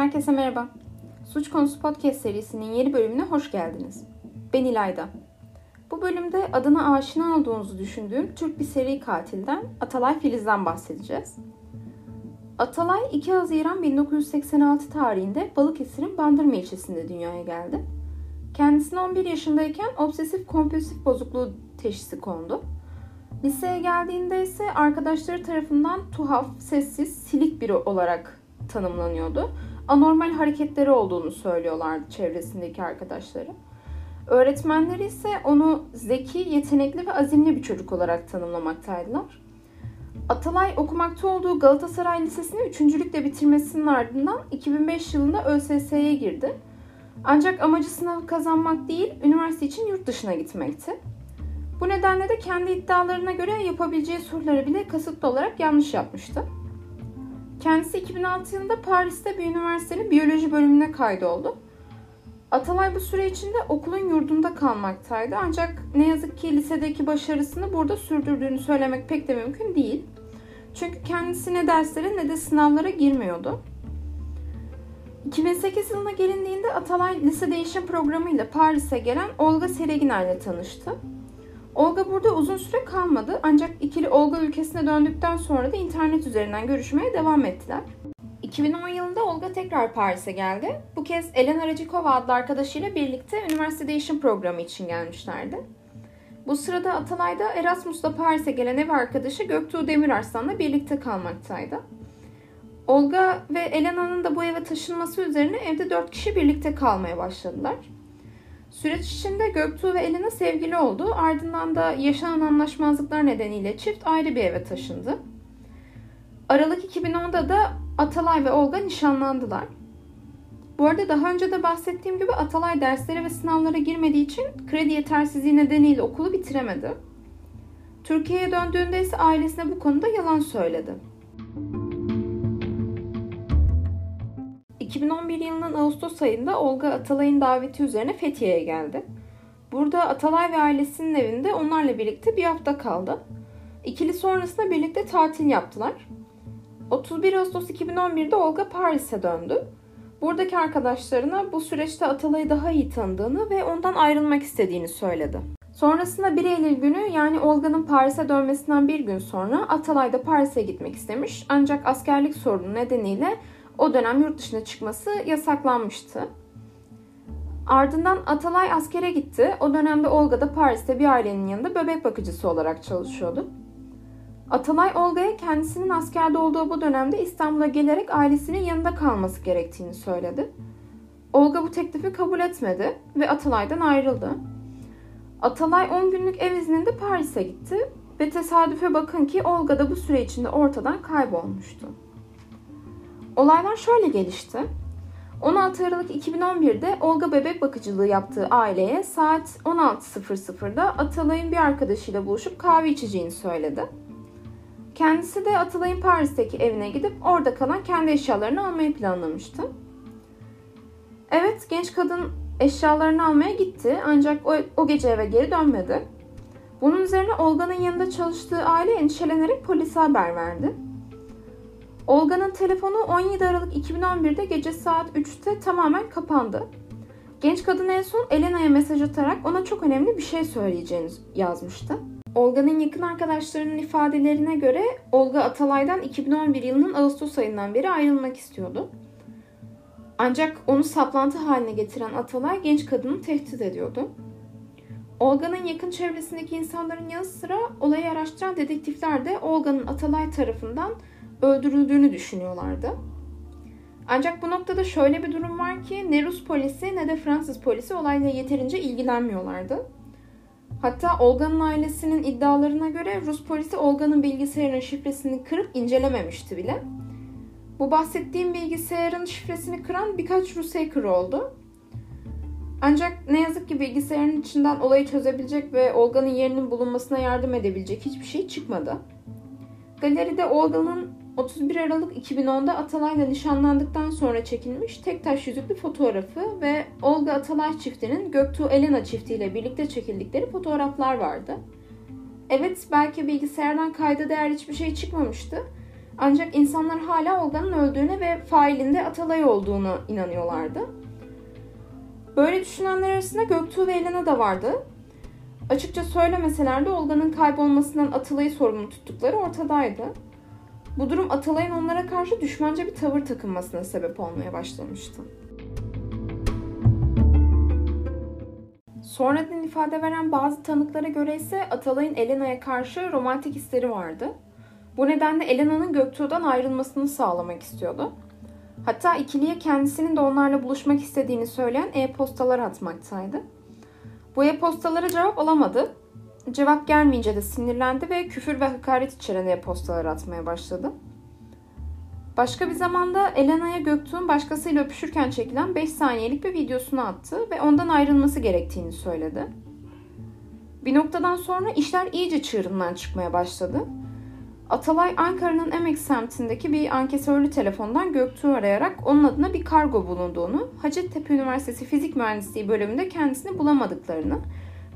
Herkese merhaba. Suç Konusu Podcast serisinin yeni bölümüne hoş geldiniz. Ben İlayda. Bu bölümde adına aşina olduğunuzu düşündüğüm Türk bir seri katilden Atalay Filiz'den bahsedeceğiz. Atalay 2 Haziran 1986 tarihinde Balıkesir'in Bandırma ilçesinde dünyaya geldi. Kendisine 11 yaşındayken obsesif kompulsif bozukluğu teşhisi kondu. Liseye geldiğinde ise arkadaşları tarafından tuhaf, sessiz, silik biri olarak tanımlanıyordu. Anormal hareketleri olduğunu söylüyorlardı çevresindeki arkadaşları. Öğretmenleri ise onu zeki, yetenekli ve azimli bir çocuk olarak tanımlamaktaydılar. Atalay okumakta olduğu Galatasaray Lisesi'ni üçüncülükle bitirmesinin ardından 2005 yılında ÖSS'ye girdi. Ancak amacı sınavı kazanmak değil, üniversite için yurt dışına gitmekti. Bu nedenle de kendi iddialarına göre yapabileceği soruları bile kasıtlı olarak yanlış yapmıştı. Kendisi 2006 yılında Paris'te bir üniversitenin biyoloji bölümüne kaydoldu. Atalay bu süre içinde okulun yurdunda kalmaktaydı ancak ne yazık ki lisedeki başarısını burada sürdürdüğünü söylemek pek de mümkün değil. Çünkü kendisi ne derslere ne de sınavlara girmiyordu. 2008 yılına gelindiğinde Atalay lise değişim programıyla Paris'e gelen Olga Seregina ile tanıştı. Olga burada uzun süre kalmadı ancak ikili Olga ülkesine döndükten sonra da internet üzerinden görüşmeye devam ettiler. 2010 yılında Olga tekrar Paris'e geldi. Bu kez Elena Racikova adlı arkadaşıyla birlikte üniversite değişim programı için gelmişlerdi. Bu sırada Atalay da Erasmus'ta Paris'e gelen ev arkadaşı Göktuğ Demirarslan'la birlikte kalmaktaydı. Olga ve Elena'nın da bu eve taşınması üzerine evde 4 kişi birlikte kalmaya başladılar. Süreç içinde Göktuğ ve Elena sevgili oldu. Ardından da yaşanan anlaşmazlıklar nedeniyle çift ayrı bir eve taşındı. Aralık 2010'da da Atalay ve Olga nişanlandılar. Bu arada daha önce de bahsettiğim gibi Atalay derslere ve sınavlara girmediği için kredi yetersizliği nedeniyle okulu bitiremedi. Türkiye'ye döndüğünde ise ailesine bu konuda yalan söyledi. 2011 yılının Ağustos ayında Olga Atalay'ın daveti üzerine Fethiye'ye geldi. Burada Atalay ve ailesinin evinde onlarla birlikte bir hafta kaldı. İkili sonrasında birlikte tatil yaptılar. 31 Ağustos 2011'de Olga Paris'e döndü. Buradaki arkadaşlarına bu süreçte Atalay'ı daha iyi tanıdığını ve ondan ayrılmak istediğini söyledi. Sonrasında 1 Eylül günü yani Olga'nın Paris'e dönmesinden bir gün sonra Atalay da Paris'e gitmek istemiş. Ancak askerlik sorunu nedeniyle o dönem yurt dışına çıkması yasaklanmıştı. Ardından Atalay askere gitti. O dönemde Olga da Paris'te bir ailenin yanında bebek bakıcısı olarak çalışıyordu. Atalay Olga'ya kendisinin askerde olduğu bu dönemde İstanbul'a gelerek ailesinin yanında kalması gerektiğini söyledi. Olga bu teklifi kabul etmedi ve Atalay'dan ayrıldı. Atalay 10 günlük ev izninde Paris'e gitti ve tesadüfe bakın ki Olga da bu süre içinde ortadan kaybolmuştu. Olaylar şöyle gelişti. 16 Aralık 2011'de Olga bebek bakıcılığı yaptığı aileye saat 16.00'da Atalay'ın bir arkadaşıyla buluşup kahve içeceğini söyledi. Kendisi de Atalay'ın Paris'teki evine gidip orada kalan kendi eşyalarını almayı planlamıştı. Evet genç kadın eşyalarını almaya gitti ancak o, o gece eve geri dönmedi. Bunun üzerine Olga'nın yanında çalıştığı aile endişelenerek polise haber verdi. Olga'nın telefonu 17 Aralık 2011'de gece saat 3'te tamamen kapandı. Genç kadın en son Elena'ya mesaj atarak ona çok önemli bir şey söyleyeceğini yazmıştı. Olga'nın yakın arkadaşlarının ifadelerine göre Olga Atalay'dan 2011 yılının Ağustos ayından beri ayrılmak istiyordu. Ancak onu saplantı haline getiren Atalay genç kadını tehdit ediyordu. Olga'nın yakın çevresindeki insanların yanı sıra olayı araştıran dedektifler de Olga'nın Atalay tarafından öldürüldüğünü düşünüyorlardı. Ancak bu noktada şöyle bir durum var ki ne Rus polisi ne de Fransız polisi olayla yeterince ilgilenmiyorlardı. Hatta Olga'nın ailesinin iddialarına göre Rus polisi Olga'nın bilgisayarının şifresini kırıp incelememişti bile. Bu bahsettiğim bilgisayarın şifresini kıran birkaç Rus hacker oldu. Ancak ne yazık ki bilgisayarın içinden olayı çözebilecek ve Olga'nın yerinin bulunmasına yardım edebilecek hiçbir şey çıkmadı. Galeride Olga'nın 31 Aralık 2010'da Atalay'la nişanlandıktan sonra çekilmiş tek taş yüzüklü fotoğrafı ve Olga Atalay çiftinin Göktuğ Elena çiftiyle birlikte çekildikleri fotoğraflar vardı. Evet belki bilgisayardan kayda değer hiçbir şey çıkmamıştı Ancak insanlar hala Olga'nın öldüğüne ve failinde Atalay olduğunu inanıyorlardı. Böyle düşünenler arasında Göktuğ ve Elena da vardı. Açıkça söylemeseler de Olga'nın kaybolmasından Atalay'ı sorumlu tuttukları ortadaydı. Bu durum Atalay'ın onlara karşı düşmanca bir tavır takınmasına sebep olmaya başlamıştı. Sonradan ifade veren bazı tanıklara göre ise Atalay'ın Elena'ya karşı romantik hisleri vardı. Bu nedenle Elena'nın Göktuğ'dan ayrılmasını sağlamak istiyordu. Hatta ikiliye kendisinin de onlarla buluşmak istediğini söyleyen e-postalar atmaktaydı. Bu e-postalara cevap alamadı. Cevap gelmeyince de sinirlendi ve küfür ve hakaret içeren e-postalar atmaya başladı. Başka bir zamanda Elena'ya Göktuğ'un başkasıyla öpüşürken çekilen 5 saniyelik bir videosunu attı ve ondan ayrılması gerektiğini söyledi. Bir noktadan sonra işler iyice çığırından çıkmaya başladı. Atalay Ankara'nın Emek semtindeki bir ankesörlü telefondan Göktuğ'u arayarak onun adına bir kargo bulunduğunu, Hacettepe Üniversitesi Fizik Mühendisliği bölümünde kendisini bulamadıklarını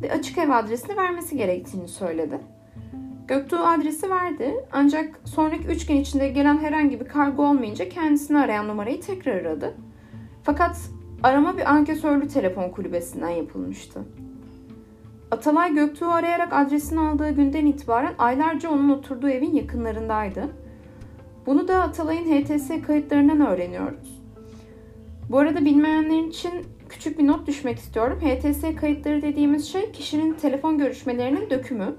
ve açık ev adresini vermesi gerektiğini söyledi. Göktuğ adresi verdi ancak sonraki 3 gün içinde gelen herhangi bir kargo olmayınca kendisini arayan numarayı tekrar aradı. Fakat arama bir ankesörlü telefon kulübesinden yapılmıştı. Atalay Göktuğ'u arayarak adresini aldığı günden itibaren aylarca onun oturduğu evin yakınlarındaydı. Bunu da Atalay'ın HTS kayıtlarından öğreniyoruz. Bu arada bilmeyenlerin için küçük bir not düşmek istiyorum. HTS kayıtları dediğimiz şey kişinin telefon görüşmelerinin dökümü.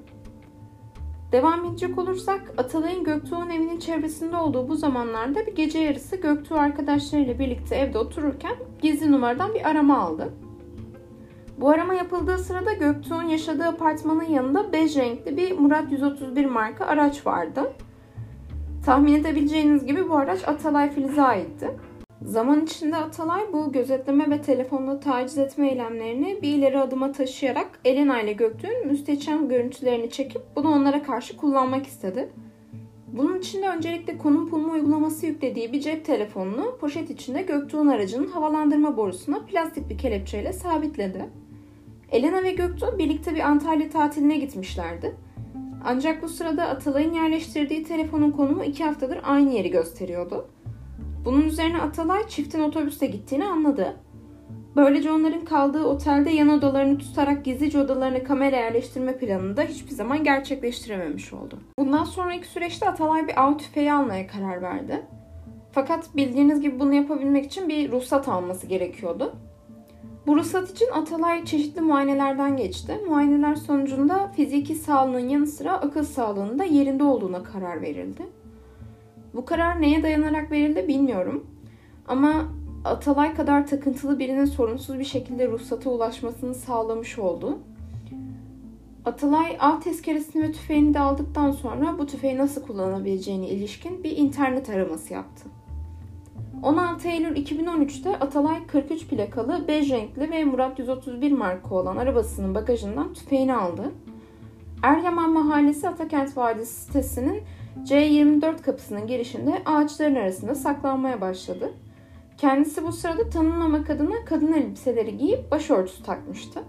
Devam edecek olursak Atalay'ın Göktuğ'un evinin çevresinde olduğu bu zamanlarda bir gece yarısı Göktuğ arkadaşlarıyla birlikte evde otururken gizli numaradan bir arama aldı. Bu arama yapıldığı sırada Göktuğ'un yaşadığı apartmanın yanında bej renkli bir Murat 131 marka araç vardı. Tahmin edebileceğiniz gibi bu araç Atalay Filiz'e aitti. Zaman içinde Atalay bu gözetleme ve telefonla taciz etme eylemlerini bir ileri adıma taşıyarak Elena ile Göktuğ'un müstehcen görüntülerini çekip bunu onlara karşı kullanmak istedi. Bunun için de öncelikle konum bulma uygulaması yüklediği bir cep telefonunu poşet içinde Göktuğ'un aracının havalandırma borusuna plastik bir kelepçeyle sabitledi. Elena ve Göktuğ birlikte bir Antalya tatiline gitmişlerdi. Ancak bu sırada Atalay'ın yerleştirdiği telefonun konumu iki haftadır aynı yeri gösteriyordu. Bunun üzerine Atalay çiftin otobüste gittiğini anladı. Böylece onların kaldığı otelde yan odalarını tutarak gizlice odalarına kamera yerleştirme planını da hiçbir zaman gerçekleştirememiş oldu. Bundan sonraki süreçte Atalay bir av tüfeği almaya karar verdi. Fakat bildiğiniz gibi bunu yapabilmek için bir ruhsat alması gerekiyordu. Bu ruhsat için Atalay çeşitli muayenelerden geçti. Muayeneler sonucunda fiziki sağlığının yanı sıra akıl sağlığının da yerinde olduğuna karar verildi. Bu karar neye dayanarak verildi bilmiyorum. Ama Atalay kadar takıntılı birinin sorunsuz bir şekilde ruhsata ulaşmasını sağlamış oldu. Atalay av tezkeresini ve tüfeğini de aldıktan sonra bu tüfeği nasıl kullanabileceğine ilişkin bir internet araması yaptı. 16 Eylül 2013'te Atalay 43 plakalı bej renkli ve Murat 131 marka olan arabasının bagajından tüfeğini aldı. Eryaman Mahallesi Atakent Vadisi sitesinin C24 kapısının girişinde ağaçların arasında saklanmaya başladı. Kendisi bu sırada tanınmamak adına kadın elbiseleri giyip başörtüsü takmıştı.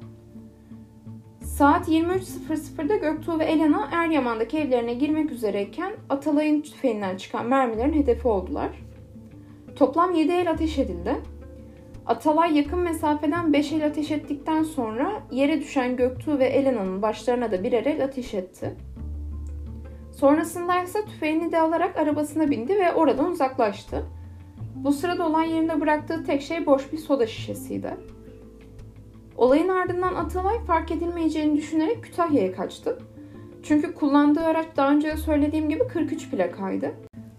Saat 23.00'da Göktuğ ve Elena Eryaman'daki evlerine girmek üzereyken Atalay'ın tüfeğinden çıkan mermilerin hedefi oldular. Toplam 7 el ateş edildi. Atalay yakın mesafeden 5 el ateş ettikten sonra yere düşen Göktuğ ve Elena'nın başlarına da birer el ateş etti. Sonrasında ise tüfeğini de alarak arabasına bindi ve oradan uzaklaştı. Bu sırada olay yerinde bıraktığı tek şey boş bir soda şişesiydi. Olayın ardından Atalay fark edilmeyeceğini düşünerek Kütahya'ya kaçtı. Çünkü kullandığı araç daha önce söylediğim gibi 43 plakaydı.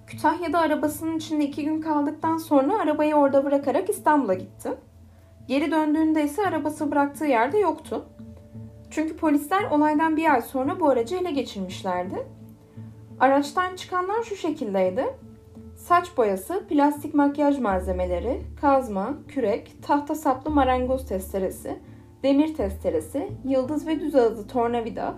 Kütahya'da arabasının içinde iki gün kaldıktan sonra arabayı orada bırakarak İstanbul'a gitti. Geri döndüğünde ise arabası bıraktığı yerde yoktu. Çünkü polisler olaydan bir ay sonra bu aracı ele geçirmişlerdi. Araçtan çıkanlar şu şekildeydi. Saç boyası, plastik makyaj malzemeleri, kazma, kürek, tahta saplı marangoz testeresi, demir testeresi, yıldız ve düz ağızlı tornavida,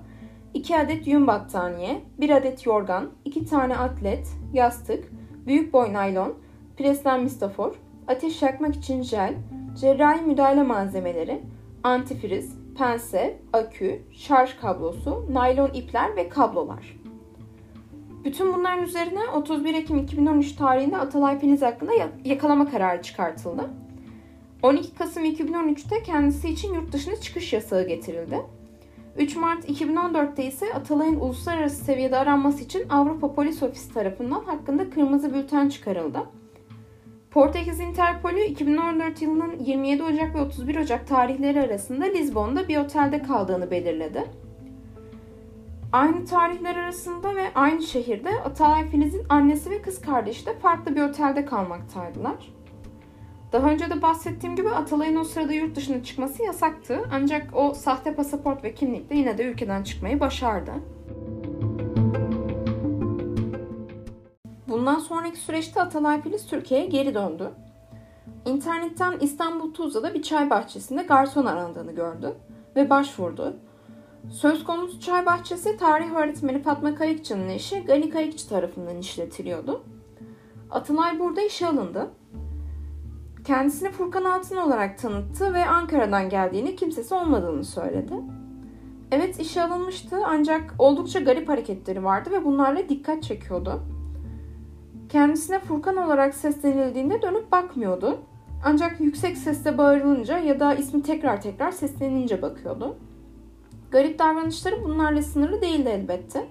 2 adet yün battaniye, 1 adet yorgan, 2 tane atlet, yastık, büyük boy naylon, preslenmiş stafor, ateş yakmak için jel, cerrahi müdahale malzemeleri, antifriz, pense, akü, şarj kablosu, naylon ipler ve kablolar. Bütün bunların üzerine 31 Ekim 2013 tarihinde Atalay Filiz hakkında yakalama kararı çıkartıldı. 12 Kasım 2013'te kendisi için yurt dışına çıkış yasağı getirildi. 3 Mart 2014'te ise Atalay'ın uluslararası seviyede aranması için Avrupa Polis Ofisi tarafından hakkında kırmızı bülten çıkarıldı. Portekiz Interpolü 2014 yılının 27 Ocak ve 31 Ocak tarihleri arasında Lizbon'da bir otelde kaldığını belirledi. Aynı tarihler arasında ve aynı şehirde Atalay Filiz'in annesi ve kız kardeşi de farklı bir otelde kalmaktaydılar. Daha önce de bahsettiğim gibi Atalay'ın o sırada yurt dışına çıkması yasaktı. Ancak o sahte pasaport ve kimlikle yine de ülkeden çıkmayı başardı. Bundan sonraki süreçte Atalay Filiz Türkiye'ye geri döndü. İnternetten İstanbul Tuzla'da bir çay bahçesinde garson arandığını gördü ve başvurdu. Söz konusu çay bahçesi tarih öğretmeni Fatma Kayıkçı'nın eşi Gani Kayıkçı tarafından işletiliyordu. Atalay burada işe alındı. Kendisini Furkan Altın olarak tanıttı ve Ankara'dan geldiğini kimsesi olmadığını söyledi. Evet işe alınmıştı ancak oldukça garip hareketleri vardı ve bunlarla dikkat çekiyordu. Kendisine Furkan olarak seslenildiğinde dönüp bakmıyordu. Ancak yüksek sesle bağırılınca ya da ismi tekrar tekrar seslenince bakıyordu. Garip davranışları bunlarla sınırlı değildi elbette.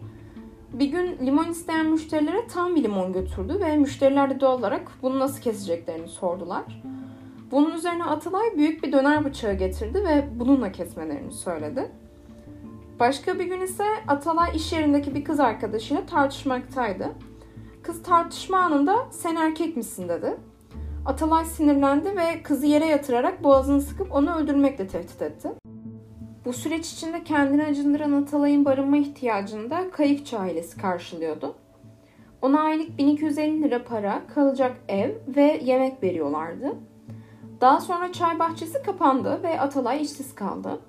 Bir gün limon isteyen müşterilere tam bir limon götürdü ve müşteriler de doğal olarak bunu nasıl keseceklerini sordular. Bunun üzerine Atalay büyük bir döner bıçağı getirdi ve bununla kesmelerini söyledi. Başka bir gün ise Atalay iş yerindeki bir kız arkadaşıyla tartışmaktaydı. Kız tartışma anında sen erkek misin dedi. Atalay sinirlendi ve kızı yere yatırarak boğazını sıkıp onu öldürmekle tehdit etti. Bu süreç içinde kendini acındıran Atalay'ın barınma ihtiyacını da kayıkçı ailesi karşılıyordu. Ona aylık 1250 lira para, kalacak ev ve yemek veriyorlardı. Daha sonra çay bahçesi kapandı ve Atalay işsiz kaldı.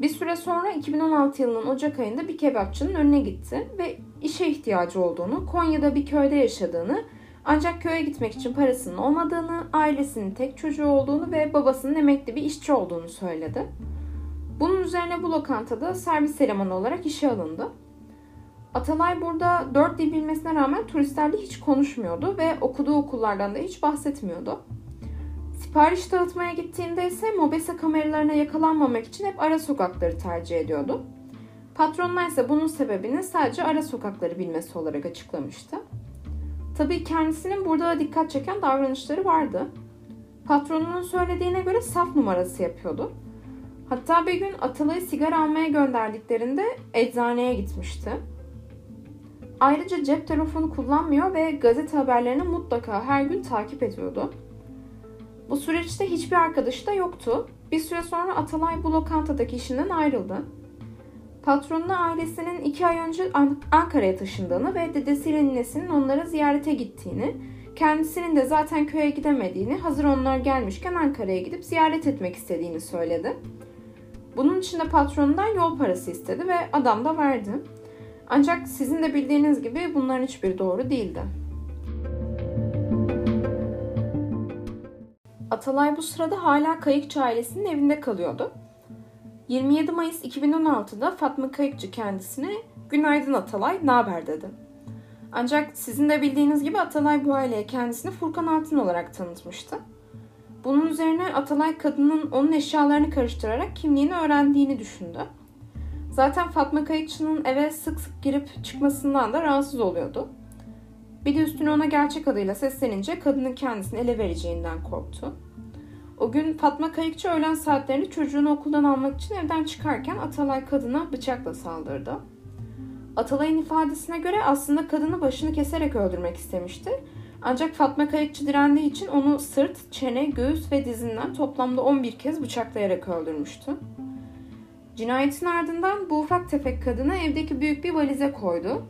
Bir süre sonra 2016 yılının Ocak ayında bir kebapçının önüne gitti ve işe ihtiyacı olduğunu, Konya'da bir köyde yaşadığını, ancak köye gitmek için parasının olmadığını, ailesinin tek çocuğu olduğunu ve babasının emekli bir işçi olduğunu söyledi. Bunun üzerine bu lokantada servis elemanı olarak işe alındı. Atalay burada dört dil bilmesine rağmen turistlerle hiç konuşmuyordu ve okuduğu okullardan da hiç bahsetmiyordu. Sipariş dağıtmaya gittiğinde ise mobese kameralarına yakalanmamak için hep ara sokakları tercih ediyordu. Patronlar ise bunun sebebini sadece ara sokakları bilmesi olarak açıklamıştı. Tabii kendisinin burada da dikkat çeken davranışları vardı. Patronunun söylediğine göre saf numarası yapıyordu. Hatta bir gün Atalay'ı sigara almaya gönderdiklerinde eczaneye gitmişti. Ayrıca cep telefonu kullanmıyor ve gazete haberlerini mutlaka her gün takip ediyordu. Bu süreçte hiçbir arkadaşı da yoktu. Bir süre sonra Atalay bu lokantadaki işinden ayrıldı. Patronuna ailesinin iki ay önce Ankara'ya taşındığını ve dedesiyle ninesinin onlara ziyarete gittiğini, kendisinin de zaten köye gidemediğini, hazır onlar gelmişken Ankara'ya gidip ziyaret etmek istediğini söyledi. Bunun için de patronundan yol parası istedi ve adam da verdi. Ancak sizin de bildiğiniz gibi bunların hiçbiri doğru değildi. Atalay bu sırada hala Kayıkçı ailesinin evinde kalıyordu. 27 Mayıs 2016'da Fatma Kayıkçı kendisine "Günaydın Atalay, ne haber?" dedi. Ancak sizin de bildiğiniz gibi Atalay bu aileye kendisini Furkan Altın olarak tanıtmıştı. Bunun üzerine Atalay kadının onun eşyalarını karıştırarak kimliğini öğrendiğini düşündü. Zaten Fatma Kayıkçı'nın eve sık sık girip çıkmasından da rahatsız oluyordu. Bir de üstüne ona gerçek adıyla seslenince kadının kendisini ele vereceğinden korktu. O gün Fatma Kayıkçı öğlen saatlerinde çocuğunu okuldan almak için evden çıkarken Atalay kadına bıçakla saldırdı. Atalay'ın ifadesine göre aslında kadını başını keserek öldürmek istemişti. Ancak Fatma Kayıkçı direndiği için onu sırt, çene, göğüs ve dizinden toplamda 11 kez bıçaklayarak öldürmüştü. Cinayetin ardından bu ufak tefek kadını evdeki büyük bir valize koydu.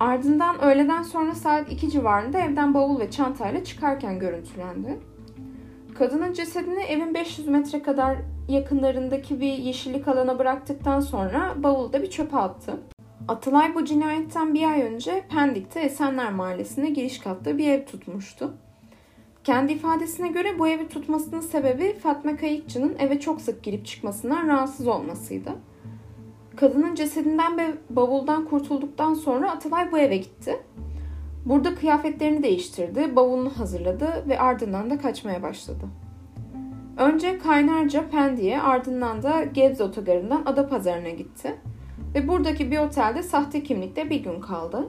Ardından öğleden sonra saat 2 civarında evden bavul ve çantayla çıkarken görüntülendi. Kadının cesedini evin 500 metre kadar yakınlarındaki bir yeşillik alana bıraktıktan sonra bavulda bir çöpe attı. Atılay bu cinayetten bir ay önce Pendik'te Esenler Mahallesi'ne giriş katta bir ev tutmuştu. Kendi ifadesine göre bu evi tutmasının sebebi Fatma Kayıkçı'nın eve çok sık girip çıkmasından rahatsız olmasıydı. Kadının cesedinden ve bavuldan kurtulduktan sonra Atalay bu eve gitti. Burada kıyafetlerini değiştirdi, bavulunu hazırladı ve ardından da kaçmaya başladı. Önce Kaynarca Pendik'e ardından da Gebze Otogarı'ndan Adapazarı'na gitti. Ve buradaki bir otelde sahte kimlikte bir gün kaldı.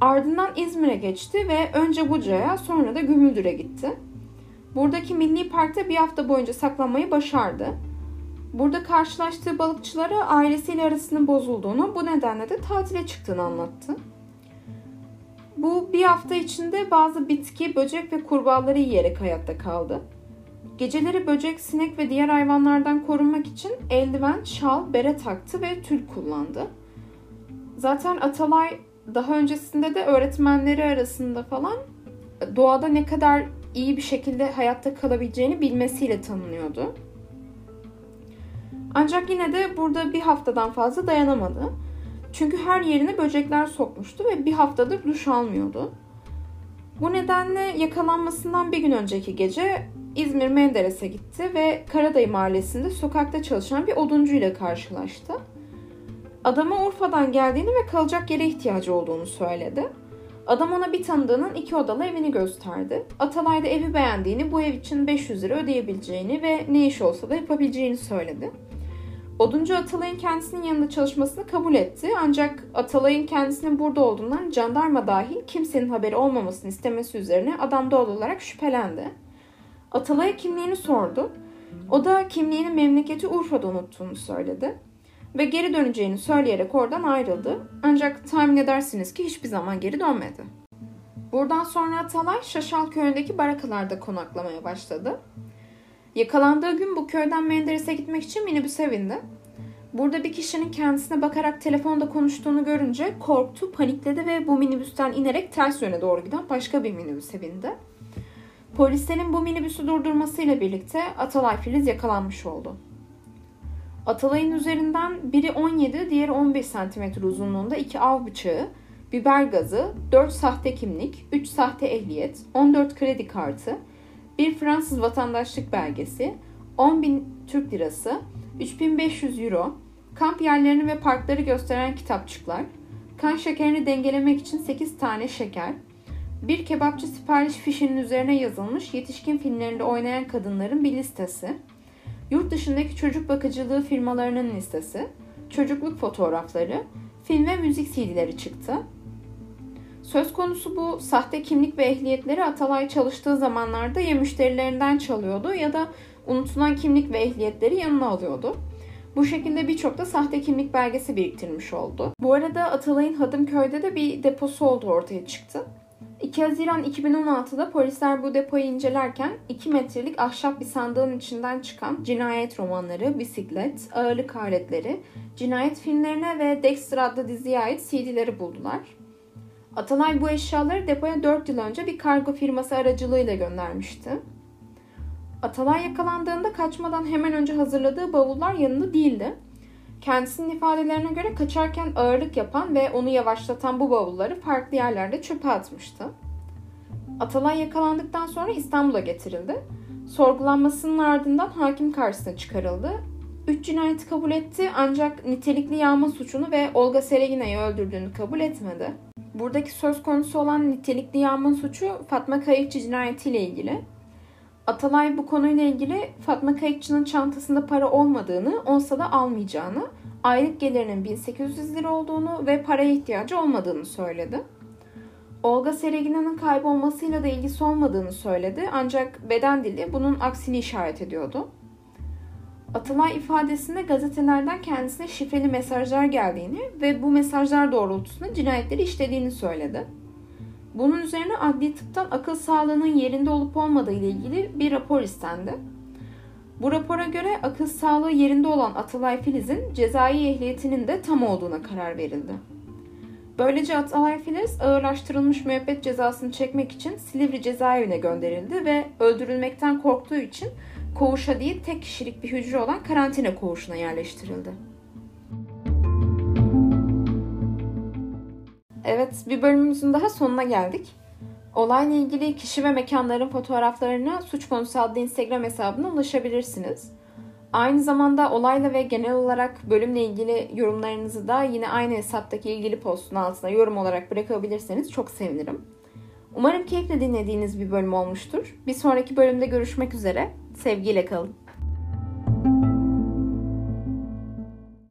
Ardından İzmir'e geçti ve önce Buca'ya sonra da Gümüldür'e gitti. Buradaki milli parkta bir hafta boyunca saklanmayı başardı. Burada karşılaştığı balıkçılara ailesiyle arasının bozulduğunu, bu nedenle de tatile çıktığını anlattı. Bu bir hafta içinde bazı bitki, böcek ve kurbağaları yiyerek hayatta kaldı. Geceleri böcek, sinek ve diğer hayvanlardan korunmak için eldiven, şal, bere taktı ve tül kullandı. Zaten Atalay daha öncesinde de öğretmenleri arasında falan doğada ne kadar iyi bir şekilde hayatta kalabileceğini bilmesiyle tanınıyordu. Ancak yine de burada bir haftadan fazla dayanamadı. Çünkü her yerine böcekler sokmuştu ve bir haftadır duş almıyordu. Bu nedenle yakalanmasından bir gün önceki gece İzmir Menderes'e gitti ve Karadayı Mahallesi'nde sokakta çalışan bir oduncu ile karşılaştı. Adama Urfa'dan geldiğini ve kalacak yere ihtiyacı olduğunu söyledi. Adam ona bir tanıdığının iki odalı evini gösterdi. Atalay da evi beğendiğini, bu ev için 500 lira ödeyebileceğini ve ne iş olsa da yapabileceğini söyledi. Oduncu Atalay'ın kendisinin yanında çalışmasını kabul etti. Ancak Atalay'ın kendisinin burada olduğundan jandarma dahil kimsenin haberi olmamasını istemesi üzerine adam doğal olarak şüphelendi. Atalay'a kimliğini sordu. O da kimliğini memleketi Urfa'da unuttuğunu söyledi. Ve geri döneceğini söyleyerek oradan ayrıldı. Ancak tahmin edersiniz ki hiçbir zaman geri dönmedi. Buradan sonra Atalay Şaşal köyündeki barakalarda konaklamaya başladı. Yakalandığı gün bu köyden Menderes'e gitmek için minibüse bindi. Burada bir kişinin kendisine bakarak telefonda konuştuğunu görünce korktu, panikledi ve bu minibüsten inerek ters yöne doğru giden başka bir minibüse bindi. Polislerin bu minibüsü durdurmasıyla birlikte Atalay Filiz yakalanmış oldu. Atalay'ın üzerinden biri 17, diğeri 15 cm uzunluğunda iki av bıçağı, biber gazı, 4 sahte kimlik, 3 sahte ehliyet, 14 kredi kartı, bir Fransız vatandaşlık belgesi, 10 bin Türk lirası, 3500 euro, kamp yerlerini ve parkları gösteren kitapçıklar, kan şekerini dengelemek için 8 tane şeker, bir kebapçı sipariş fişinin üzerine yazılmış yetişkin filmlerinde oynayan kadınların bir listesi, yurt dışındaki çocuk bakıcılığı firmalarının listesi, çocukluk fotoğrafları, film ve müzik CD'leri çıktı. Söz konusu bu sahte kimlik ve ehliyetleri Atalay çalıştığı zamanlarda ya müşterilerinden çalıyordu ya da unutulan kimlik ve ehliyetleri yanına alıyordu. Bu şekilde birçok da sahte kimlik belgesi biriktirmiş oldu. Bu arada Atalay'ın Hadımköy'de de bir deposu olduğu ortaya çıktı. 2 Haziran 2016'da polisler bu depoyu incelerken 2 metrelik ahşap bir sandığın içinden çıkan cinayet romanları, bisiklet, ağırlık aletleri, cinayet filmlerine ve Dexter adlı diziye ait CD'leri buldular. Atalay bu eşyaları depoya 4 yıl önce bir kargo firması aracılığıyla göndermişti. Atalay yakalandığında kaçmadan hemen önce hazırladığı bavullar yanında değildi. Kendisinin ifadelerine göre kaçarken ağırlık yapan ve onu yavaşlatan bu bavulları farklı yerlerde çöpe atmıştı. Atalay yakalandıktan sonra İstanbul'a getirildi. Sorgulanmasının ardından hakim karşısına çıkarıldı. Üç cinayeti kabul etti ancak nitelikli yağma suçunu ve Olga Seregina'yı öldürdüğünü kabul etmedi. Buradaki söz konusu olan nitelikli yağma suçu Fatma Kayıkçı cinayetiyle ilgili. Atalay bu konuyla ilgili Fatma Kayıkçı'nın çantasında para olmadığını, olsa da almayacağını, aylık gelirinin 1800 lira olduğunu ve paraya ihtiyacı olmadığını söyledi. Olga Seregina'nın kaybolmasıyla da ilgisi olmadığını söyledi ancak beden dili bunun aksini işaret ediyordu. Atalay ifadesinde gazetelerden kendisine şifreli mesajlar geldiğini ve bu mesajlar doğrultusunda cinayetleri işlediğini söyledi. Bunun üzerine adli tıptan akıl sağlığının yerinde olup olmadığı ile ilgili bir rapor istendi. Bu rapora göre akıl sağlığı yerinde olan Atalay Filiz'in cezai ehliyetinin de tam olduğuna karar verildi. Böylece Atalay Filiz ağırlaştırılmış müebbet cezasını çekmek için Silivri cezaevine gönderildi ve öldürülmekten korktuğu için koğuşa değil tek kişilik bir hücre olan karantina koğuşuna yerleştirildi. Evet, bir bölümümüzün daha sonuna geldik. Olayla ilgili kişi ve mekanların fotoğraflarına Suç Konusu adlı Instagram hesabına ulaşabilirsiniz. Aynı zamanda olayla ve genel olarak bölümle ilgili yorumlarınızı da yine aynı hesaptaki ilgili postun altına yorum olarak bırakabilirseniz çok sevinirim. Umarım keyifle dinlediğiniz bir bölüm olmuştur. Bir sonraki bölümde görüşmek üzere. Sevgiyle kalın.